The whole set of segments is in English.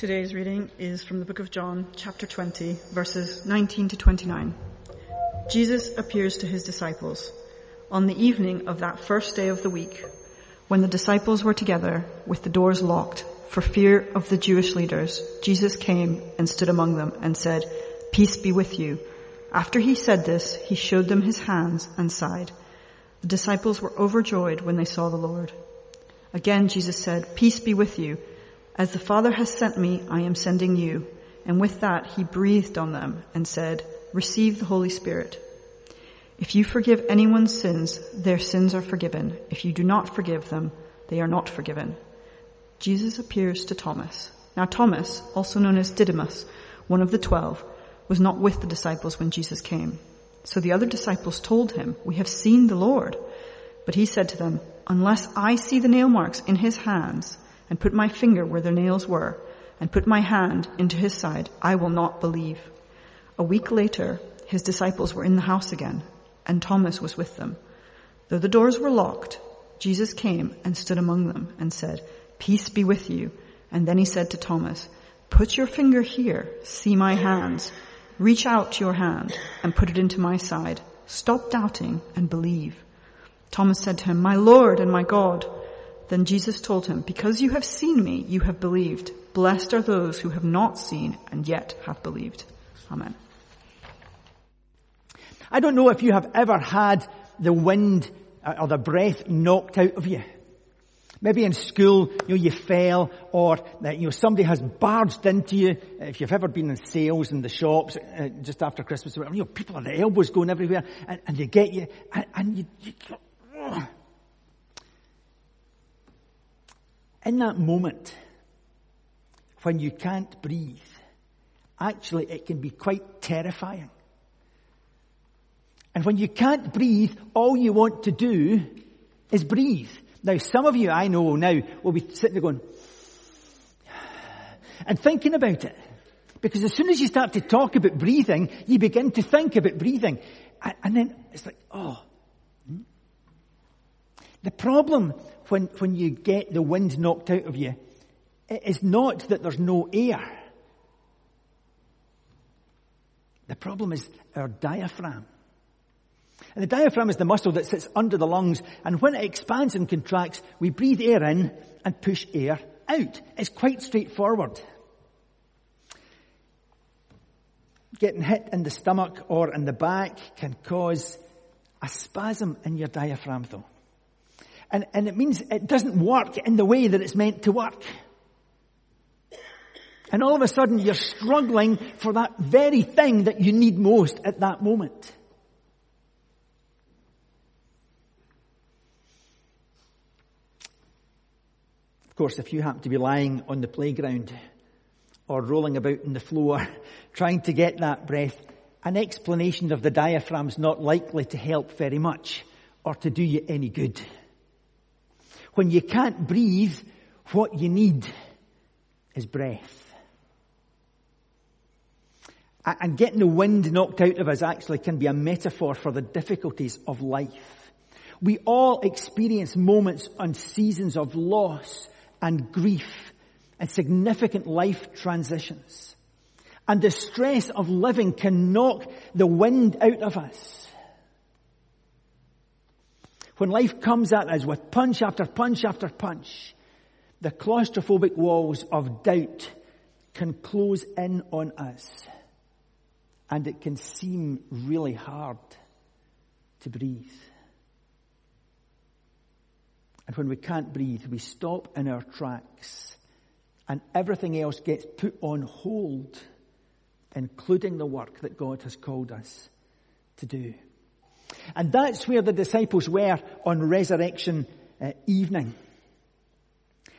Today's reading is from the book of John, chapter 20, verses 19 to 29. Jesus appears to his disciples on the evening of that first day of the week when the disciples were together with the doors locked for fear of the Jewish leaders. Jesus came and stood among them and said, peace be with you. After he said this, he showed them his hands and side. The disciples were overjoyed when they saw the Lord. Again, Jesus said, peace be with you. As the Father has sent me, I am sending you. And with that, he breathed on them and said, receive the Holy Spirit. If you forgive anyone's sins, their sins are forgiven. If you do not forgive them, they are not forgiven. Jesus appears to Thomas. Now Thomas, also known as Didymus, one of the twelve, was not with the disciples when Jesus came. So the other disciples told him, we have seen the Lord. But he said to them, unless I see the nail marks in his hands and put my finger where the nails were and put my hand into his side, I will not believe. A week later, his disciples were in the house again and Thomas was with them. Though the doors were locked, Jesus came and stood among them and said, peace be with you. And then he said to Thomas, put your finger here, see my hands Reach out your hand and put it into my side. Stop doubting and believe. Thomas said to him, my Lord and my God. Then Jesus told him, because you have seen me, you have believed. Blessed are those who have not seen and yet have believed. Amen. I don't know if you have ever had the wind or the breath knocked out of you. Maybe in school, you know, you fell or, uh, you know, somebody has barged into you. If you've ever been in sales in the shops uh, just after Christmas, you know, people are the elbows going everywhere and, and they get you and, and you, you oh. In that moment when you can't breathe, actually it can be quite terrifying. And when you can't breathe, all you want to do is breathe. Now, some of you I know now will be sitting there going, and thinking about it. Because as soon as you start to talk about breathing, you begin to think about breathing. And, then it's like, oh. The problem when, when you get the wind knocked out of you is not that there's no air. The problem is our diaphragm. And the diaphragm is the muscle that sits under the lungs, and when it expands and contracts, we breathe air in and push air out. It's quite straightforward. Getting hit in the stomach or in the back can cause a spasm in your diaphragm though. And, and it means it doesn't work in the way that it's meant to work. And all of a sudden you're struggling for that very thing that you need most at that moment. Of course, if you happen to be lying on the playground or rolling about on the floor trying to get that breath, an explanation of the diaphragm is not likely to help very much or to do you any good. When you can't breathe, what you need is breath. And getting the wind knocked out of us actually can be a metaphor for the difficulties of life. We all experience moments and seasons of loss and grief and significant life transitions. And the stress of living can knock the wind out of us. When life comes at us with punch after punch after punch, the claustrophobic walls of doubt can close in on us. And it can seem really hard to breathe. And when we can't breathe, we stop in our tracks and everything else gets put on hold, including the work that God has called us to do. And that's where the disciples were on resurrection uh, evening.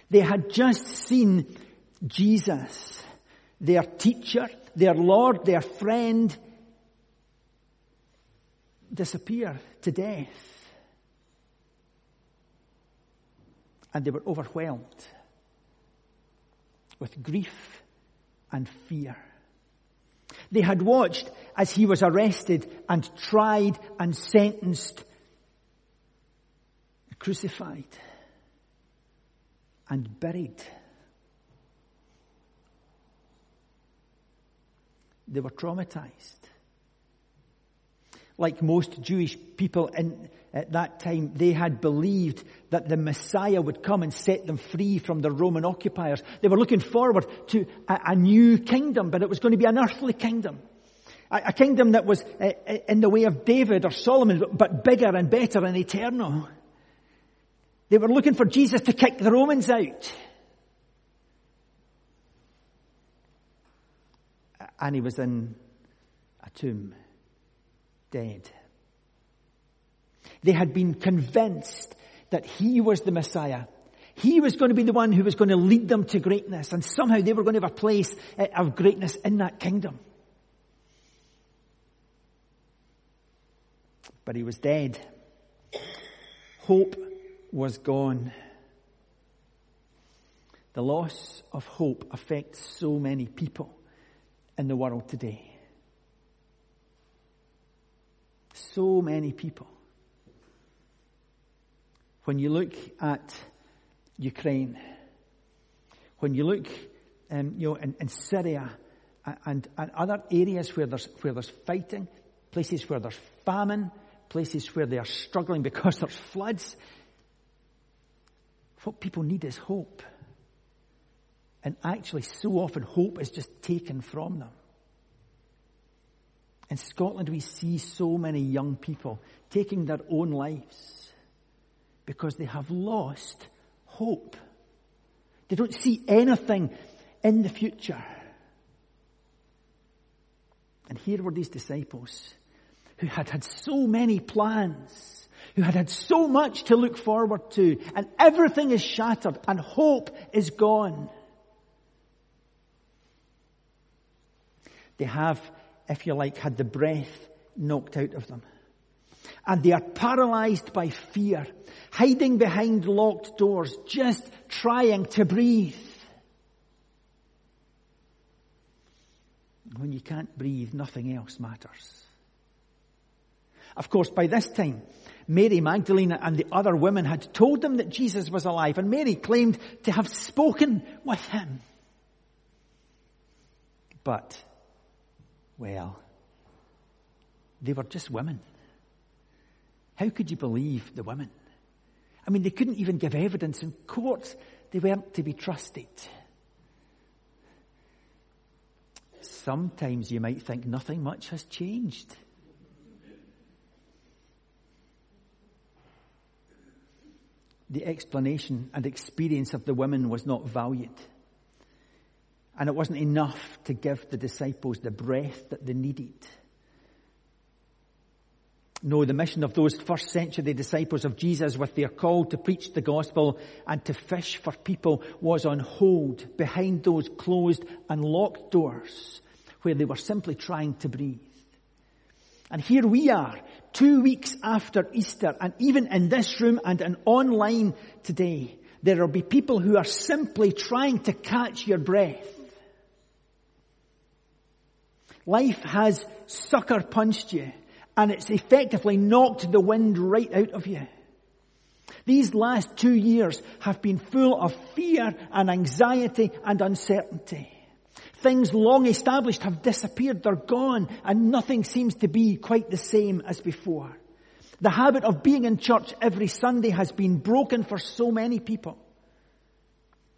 They had just seen Jesus, their teacher, their Lord, their friend, disappear to death. and they were overwhelmed with grief and fear. They had watched as he was arrested and tried and sentenced, crucified, and buried. They were traumatized. Like most Jewish people in at that time, they had believed that the Messiah would come and set them free from the Roman occupiers. They were looking forward to a, a new kingdom, but it was going to be an earthly kingdom. A, a kingdom that was uh, in the way of David or Solomon, but bigger and better and eternal. They were looking for Jesus to kick the Romans out. And he was in a tomb dead. They had been convinced that he was the Messiah. He was going to be the one who was going to lead them to greatness, and somehow they were going to have a place eh, of greatness in that kingdom. But he was dead. Hope was gone. The loss of hope affects so many people in the world today. So many people. When you look at Ukraine, when you look um, you know, in, in Syria and, and, other areas where there's, where there's fighting, places where there's famine, places where they are struggling because there's floods, what people need is hope. And actually, so often hope is just taken from them. In Scotland, we see so many young people taking their own lives because they have lost hope. They don't see anything in the future. And here were these disciples who had had so many plans, who had had so much to look forward to, and everything is shattered and hope is gone. They have if you like, had the breath knocked out of them. And they are paralyzed by fear, hiding behind locked doors, just trying to breathe. When you can't breathe, nothing else matters. Of course, by this time, Mary Magdalene and the other women had told them that Jesus was alive, and Mary claimed to have spoken with him. But well, they were just women. How could you believe the women? I mean, they couldn't even give evidence in court. They weren't to be trusted. Sometimes you might think nothing much has changed. The explanation and experience of the women was not valued. And it wasn't enough to give the disciples the breath that they needed. No, the mission of those first century disciples of Jesus with their call to preach the gospel and to fish for people was on hold behind those closed and locked doors where they were simply trying to breathe. And here we are, two weeks after Easter, and even in this room and in online today, there will be people who are simply trying to catch your breath. Life has sucker punched you and it's effectively knocked the wind right out of you. These last two years have been full of fear and anxiety and uncertainty. Things long established have disappeared, they're gone, and nothing seems to be quite the same as before. The habit of being in church every Sunday has been broken for so many people.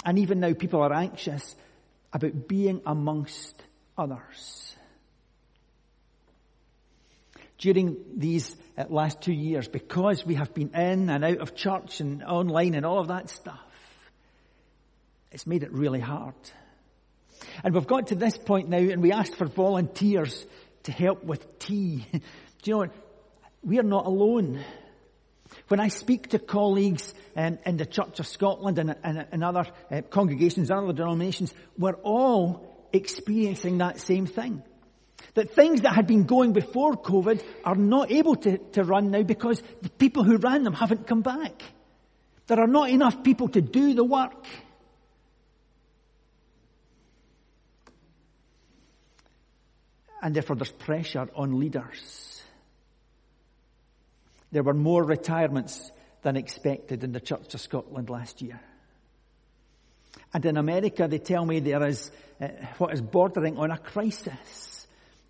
And even now people are anxious about being amongst others during these uh, last two years because we have been in and out of church and online and all of that stuff. It's made it really hard. And we've got to this point now and we asked for volunteers to help with tea. Do you know what? We are not alone. When I speak to colleagues um, in the Church of Scotland and, and, and other uh, congregations, other denominations, we're all experiencing that same thing. That things that had been going before COVID are not able to, to run now because the people who ran them haven't come back. There are not enough people to do the work. And therefore there's pressure on leaders. There were more retirements than expected in the Church of Scotland last year. And in America, they tell me there is uh, what is bordering on a crisis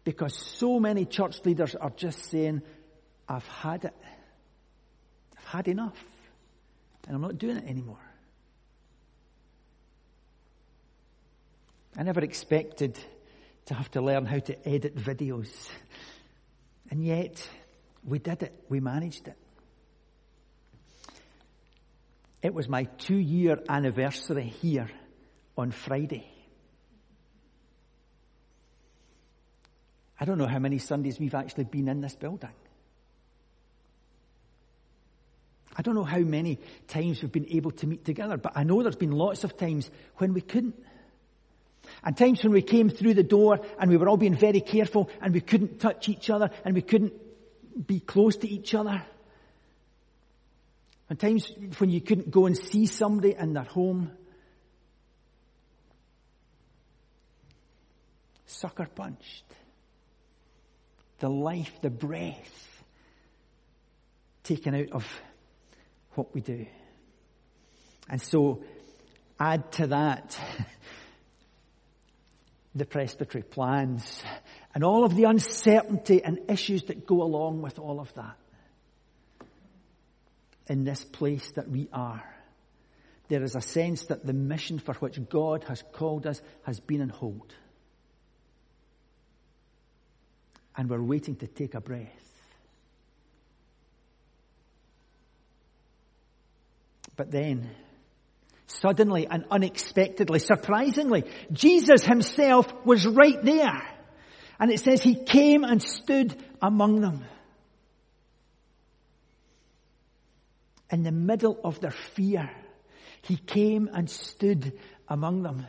Because so many church leaders are just saying, I've had it. I've had enough. And I'm not doing it anymore. I never expected to have to learn how to edit videos. And yet, we did it. We managed it. It was my two year anniversary here on Friday. I don't know how many Sundays we've actually been in this building. I don't know how many times we've been able to meet together, but I know there's been lots of times when we couldn't. And times when we came through the door and we were all being very careful and we couldn't touch each other and we couldn't be close to each other. And times when you couldn't go and see somebody in their home. Sucker punched. The life, the breath taken out of what we do. And so add to that the presbytery plans and all of the uncertainty and issues that go along with all of that. In this place that we are, there is a sense that the mission for which God has called us has been on hold. And we're waiting to take a breath. But then, Suddenly and unexpectedly, surprisingly, Jesus himself was right there. And it says he came and stood among them. In the middle of their fear, he came and stood among them.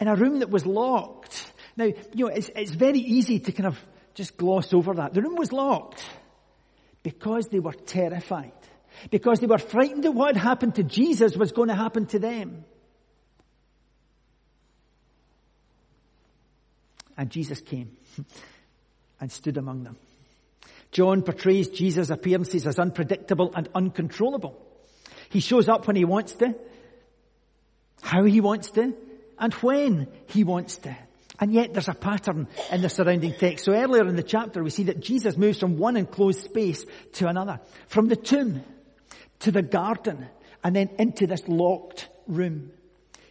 In a room that was locked. Now, you know, it's, it's very easy to kind of just gloss over that. The room was locked because they were terrified because they were frightened that what had happened to Jesus was going to happen to them. And Jesus came and stood among them. John portrays Jesus' appearances as unpredictable and uncontrollable. He shows up when he wants to, how he wants to, and when he wants to. And yet there's a pattern in the surrounding text. So earlier in the chapter we see that Jesus moves from one enclosed space to another. From the tomb to the garden and then into this locked room.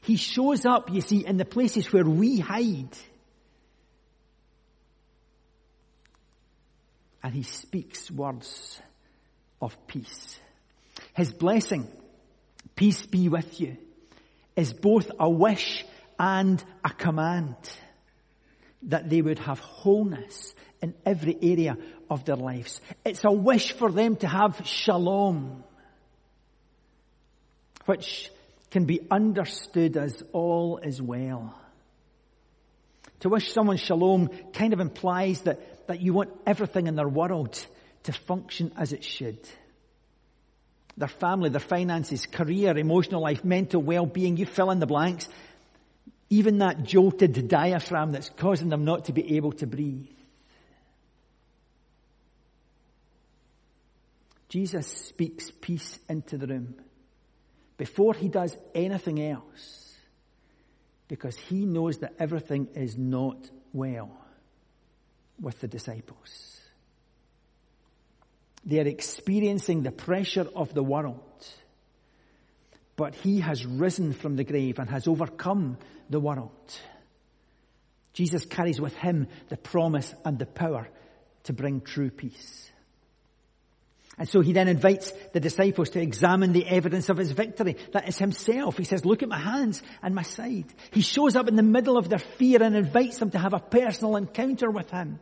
He shows up, you see, in the places where we hide. And he speaks words of peace. His blessing, peace be with you, is both a wish and a command that they would have wholeness in every area of their lives. It's a wish for them to have shalom which can be understood as all is well. To wish someone shalom kind of implies that, that you want everything in their world to function as it should. Their family, their finances, career, emotional life, mental well-being, you fill in the blanks. Even that jolted diaphragm that's causing them not to be able to breathe. Jesus speaks peace into the room before he does anything else because he knows that everything is not well with the disciples. They are experiencing the pressure of the world, but he has risen from the grave and has overcome the world. Jesus carries with him the promise and the power to bring true peace. And so he then invites the disciples to examine the evidence of his victory. That is himself. He says, look at my hands and my side. He shows up in the middle of their fear and invites them to have a personal encounter with him.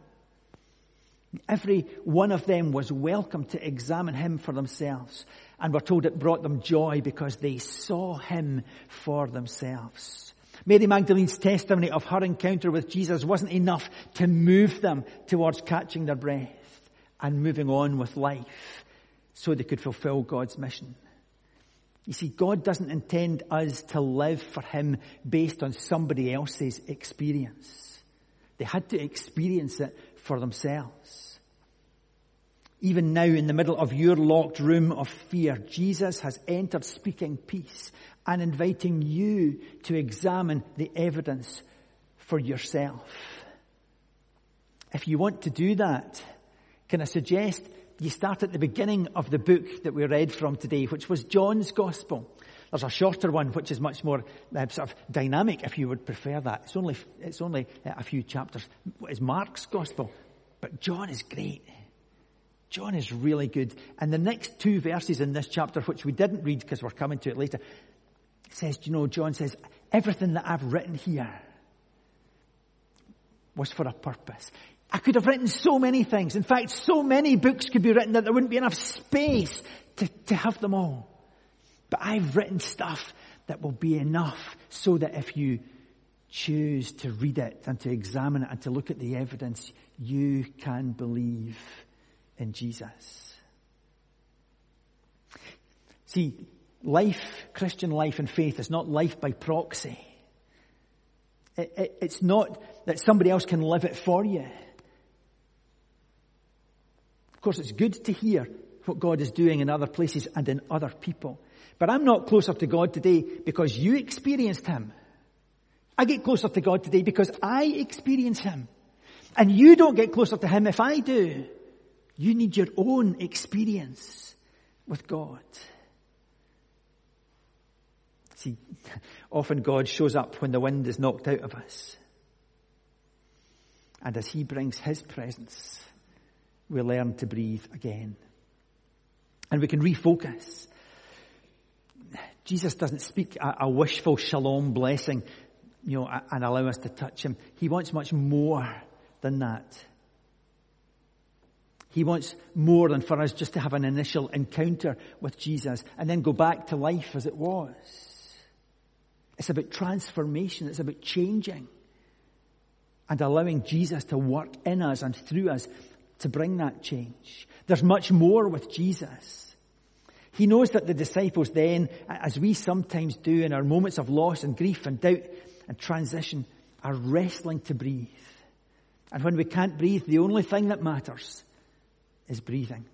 Every one of them was welcome to examine him for themselves. And we're told it brought them joy because they saw him for themselves. Mary Magdalene's testimony of her encounter with Jesus wasn't enough to move them towards catching their breath and moving on with life so they could fulfill God's mission. You see, God doesn't intend us to live for Him based on somebody else's experience. They had to experience it for themselves. Even now, in the middle of your locked room of fear, Jesus has entered speaking peace and inviting you to examine the evidence for yourself. If you want to do that, can I suggest you start at the beginning of the book that we read from today, which was John's Gospel. There's a shorter one which is much more uh, sort of dynamic if you would prefer that. It's only, it's only uh, a few chapters. It's Mark's Gospel. But John is great. John is really good. And the next two verses in this chapter, which we didn't read because we're coming to it later, says, you know, John says, everything that I've written here was for a purpose. I could have written so many things. In fact, so many books could be written that there wouldn't be enough space to, to have them all. But I've written stuff that will be enough so that if you choose to read it and to examine it and to look at the evidence, you can believe in Jesus. See, life, Christian life and faith is not life by proxy. It, it, it's not that somebody else can live it for you. Of course, it's good to hear what God is doing in other places and in other people. But I'm not closer to God today because you experienced Him. I get closer to God today because I experience Him. And you don't get closer to Him if I do. You need your own experience with God. See, often God shows up when the wind is knocked out of us. And as He brings His presence, we learn to breathe again. And we can refocus. Jesus doesn't speak a, a wishful shalom blessing, you know, and allow us to touch him. He wants much more than that. He wants more than for us just to have an initial encounter with Jesus and then go back to life as it was. It's about transformation. It's about changing and allowing Jesus to work in us and through us to bring that change. There's much more with Jesus. He knows that the disciples then, as we sometimes do in our moments of loss and grief and doubt and transition, are wrestling to breathe. And when we can't breathe, the only thing that matters is breathing.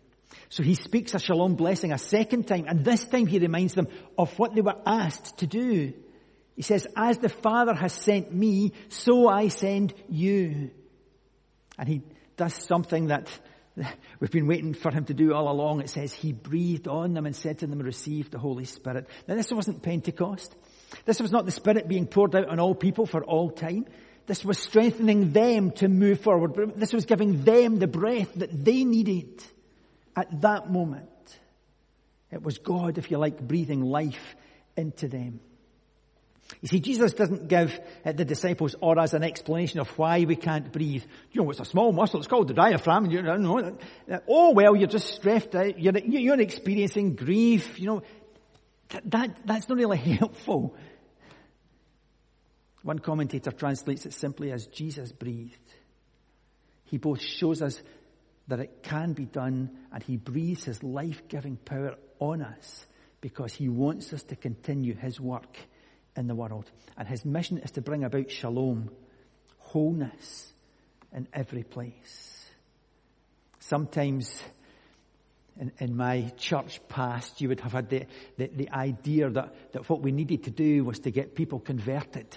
So he speaks a shalom blessing a second time, and this time he reminds them of what they were asked to do. He says, as the Father has sent me, so I send you. And he does something that we've been waiting for him to do all along. It says he breathed on them and said to them, receive the Holy Spirit. Now this wasn't Pentecost. This was not the Spirit being poured out on all people for all time. This was strengthening them to move forward. This was giving them the breath that they needed at that moment. It was God, if you like, breathing life into them. You see, Jesus doesn't give uh, the disciples or us an explanation of why we can't breathe. You know, it's a small muscle. It's called the diaphragm. You know, oh well, you're just stressed out. You're, you're experiencing grief. You know, that, that's not really helpful. One commentator translates it simply as Jesus breathed. He both shows us that it can be done and he breathes his life-giving power on us because he wants us to continue his work in the world. And his mission is to bring about shalom, wholeness in every place. Sometimes in, in my church past, you would have had the, the, the idea that, that what we needed to do was to get people converted.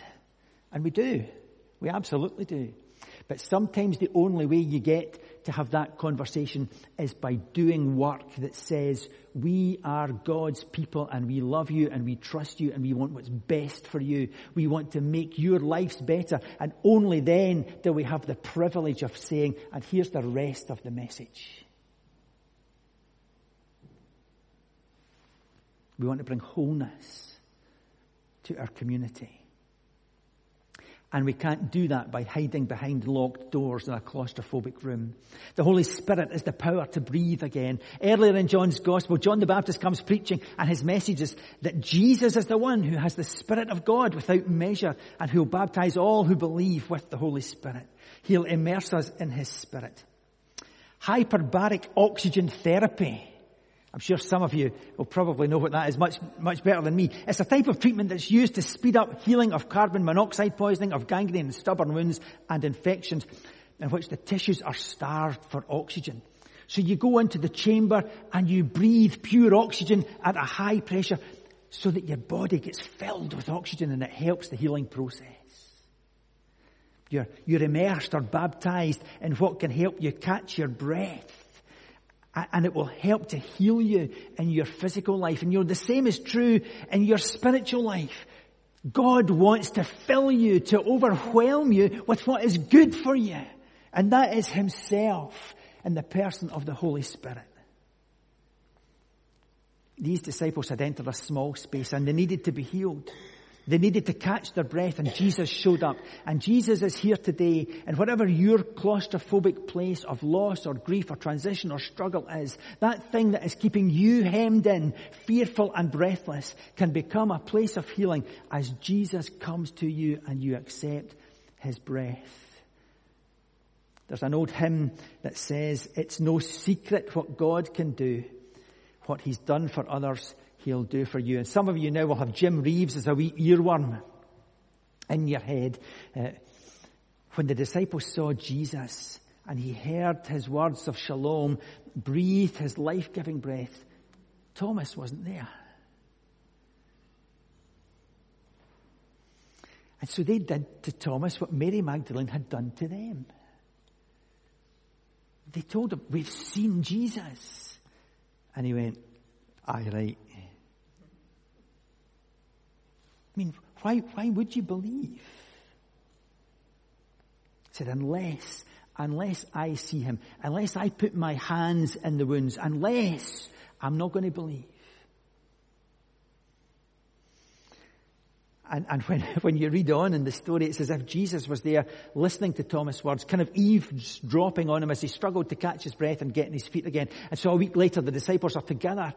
And we do. We absolutely do. But sometimes the only way you get to have that conversation is by doing work that says, we are God's people and we love you and we trust you and we want what's best for you. We want to make your lives better. And only then do we have the privilege of saying, and here's the rest of the message. We want to bring wholeness to our community. And we can't do that by hiding behind locked doors in a claustrophobic room. The Holy Spirit is the power to breathe again. Earlier in John's Gospel, John the Baptist comes preaching and his message is that Jesus is the one who has the Spirit of God without measure and who will baptize all who believe with the Holy Spirit. He'll immerse us in his Spirit. Hyperbaric oxygen therapy I'm sure some of you will probably know what that is much, much better than me. It's a type of treatment that's used to speed up healing of carbon monoxide poisoning, of gangrene and stubborn wounds and infections in which the tissues are starved for oxygen. So you go into the chamber and you breathe pure oxygen at a high pressure so that your body gets filled with oxygen and it helps the healing process. You're, you're immersed or baptized in what can help you catch your breath. And it will help to heal you in your physical life. And you know, the same is true in your spiritual life. God wants to fill you, to overwhelm you with what is good for you. And that is Himself in the person of the Holy Spirit. These disciples had entered a small space and they needed to be healed. They needed to catch their breath and Jesus showed up. And Jesus is here today and whatever your claustrophobic place of loss or grief or transition or struggle is, that thing that is keeping you hemmed in, fearful and breathless can become a place of healing as Jesus comes to you and you accept His breath. There's an old hymn that says, it's no secret what God can do. What He's done for others, He'll do for you. And some of you now will have Jim Reeves as a wee earworm in your head. Uh, when the disciples saw Jesus and he heard his words of shalom, breathed his life-giving breath, Thomas wasn't there. And so they did to Thomas what Mary Magdalene had done to them. They told him, we've seen Jesus. And he went, aye, right. I mean, why, why would you believe? He said, unless, unless I see him, unless I put my hands in the wounds, unless I'm not going to believe. And, and when, when you read on in the story, it's as if Jesus was there listening to Thomas' words, kind of eavesdropping on him as he struggled to catch his breath and get on his feet again. And so a week later, the disciples are together.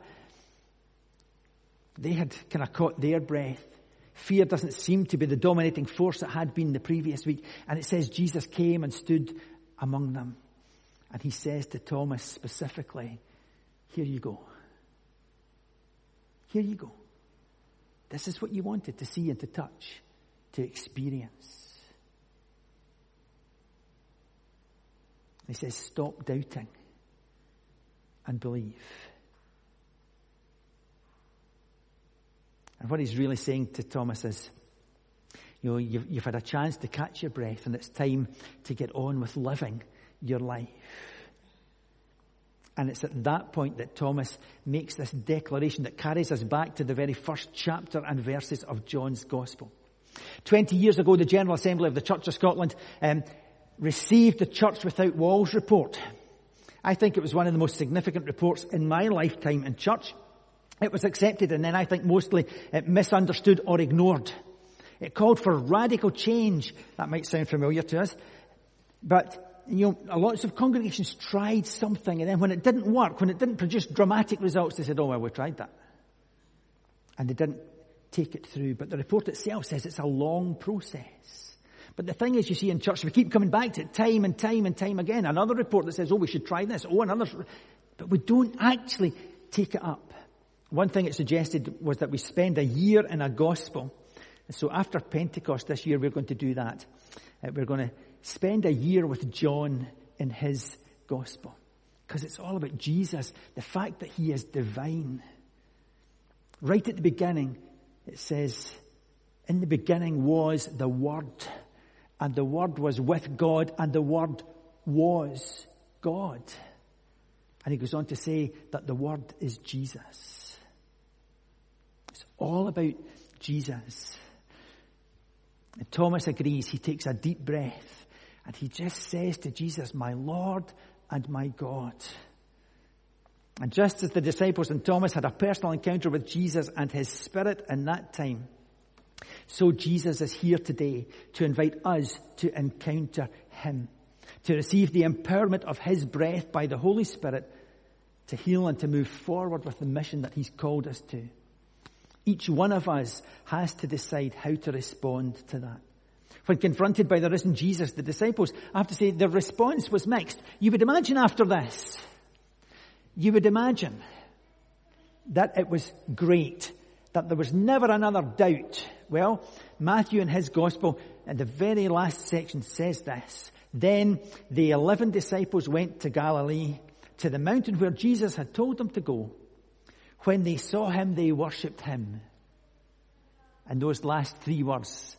They had kind of caught their breath. Fear doesn't seem to be the dominating force it had been the previous week. And it says Jesus came and stood among them. And he says to Thomas specifically, here you go. Here you go. This is what you wanted to see and to touch, to experience. He says, stop doubting and believe. And what he's really saying to Thomas is, you know, you've, you've had a chance to catch your breath and it's time to get on with living your life. And it's at that point that Thomas makes this declaration that carries us back to the very first chapter and verses of John's Gospel. Twenty years ago, the General Assembly of the Church of Scotland um, received the Church Without Walls report. I think it was one of the most significant reports in my lifetime in church. It was accepted and then I think mostly misunderstood or ignored. It called for radical change. That might sound familiar to us. But you know, lots of congregations tried something and then when it didn't work, when it didn't produce dramatic results, they said, oh well, we tried that. And they didn't take it through. But the report itself says it's a long process. But the thing is, you see in church, we keep coming back to it time and time and time again. Another report that says, oh, we should try this. Oh, another. But we don't actually take it up. One thing it suggested was that we spend a year in a gospel. And so after Pentecost this year, we're going to do that. Uh, we're going to spend a year with John in his gospel. Because it's all about Jesus, the fact that he is divine. Right at the beginning, it says, in the beginning was the Word, and the Word was with God, and the Word was God. And he goes on to say that the Word is Jesus. It's all about Jesus. And Thomas agrees. He takes a deep breath. And he just says to Jesus, my Lord and my God. And just as the disciples and Thomas had a personal encounter with Jesus and his spirit in that time, so Jesus is here today to invite us to encounter him, to receive the empowerment of his breath by the Holy Spirit to heal and to move forward with the mission that he's called us to. Each one of us has to decide how to respond to that. When confronted by the risen Jesus, the disciples, I have to say, their response was mixed. You would imagine after this, you would imagine that it was great, that there was never another doubt. Well, Matthew in his gospel, in the very last section says this. Then the eleven disciples went to Galilee, to the mountain where Jesus had told them to go. When they saw him, they worshipped him. And those last three words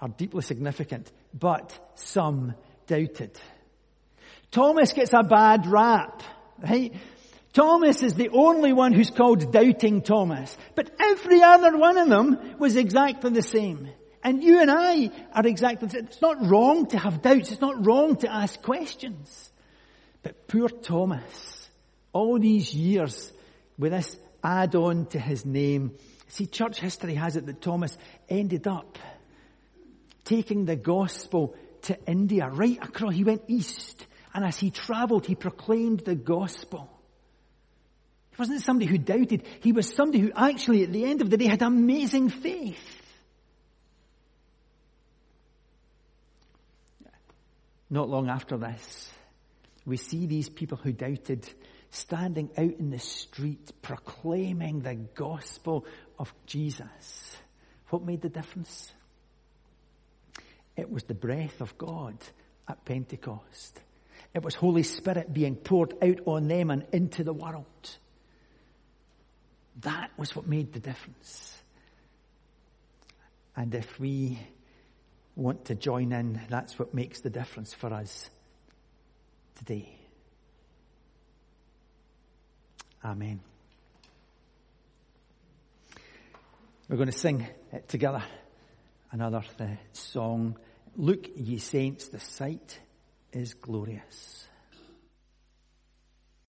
are deeply significant, but some doubted. Thomas gets a bad rap, right? Thomas is the only one who's called doubting Thomas, but every other one of them was exactly the same. And you and I are exactly the same. It's not wrong to have doubts. It's not wrong to ask questions. But poor Thomas, all these years with this add on to his name, see church history has it that Thomas ended up taking the gospel to India, right across, he went east, and as he traveled, he proclaimed the gospel. He wasn't somebody who doubted, he was somebody who actually, at the end of the day, had amazing faith. Not long after this, we see these people who doubted standing out in the street proclaiming the gospel of Jesus. What made the difference? It was the breath of God at Pentecost. It was Holy Spirit being poured out on them and into the world. That was what made the difference. And if we want to join in, that's what makes the difference for us today. Amen. We're going to sing together another song. Look, ye saints, the sight is glorious.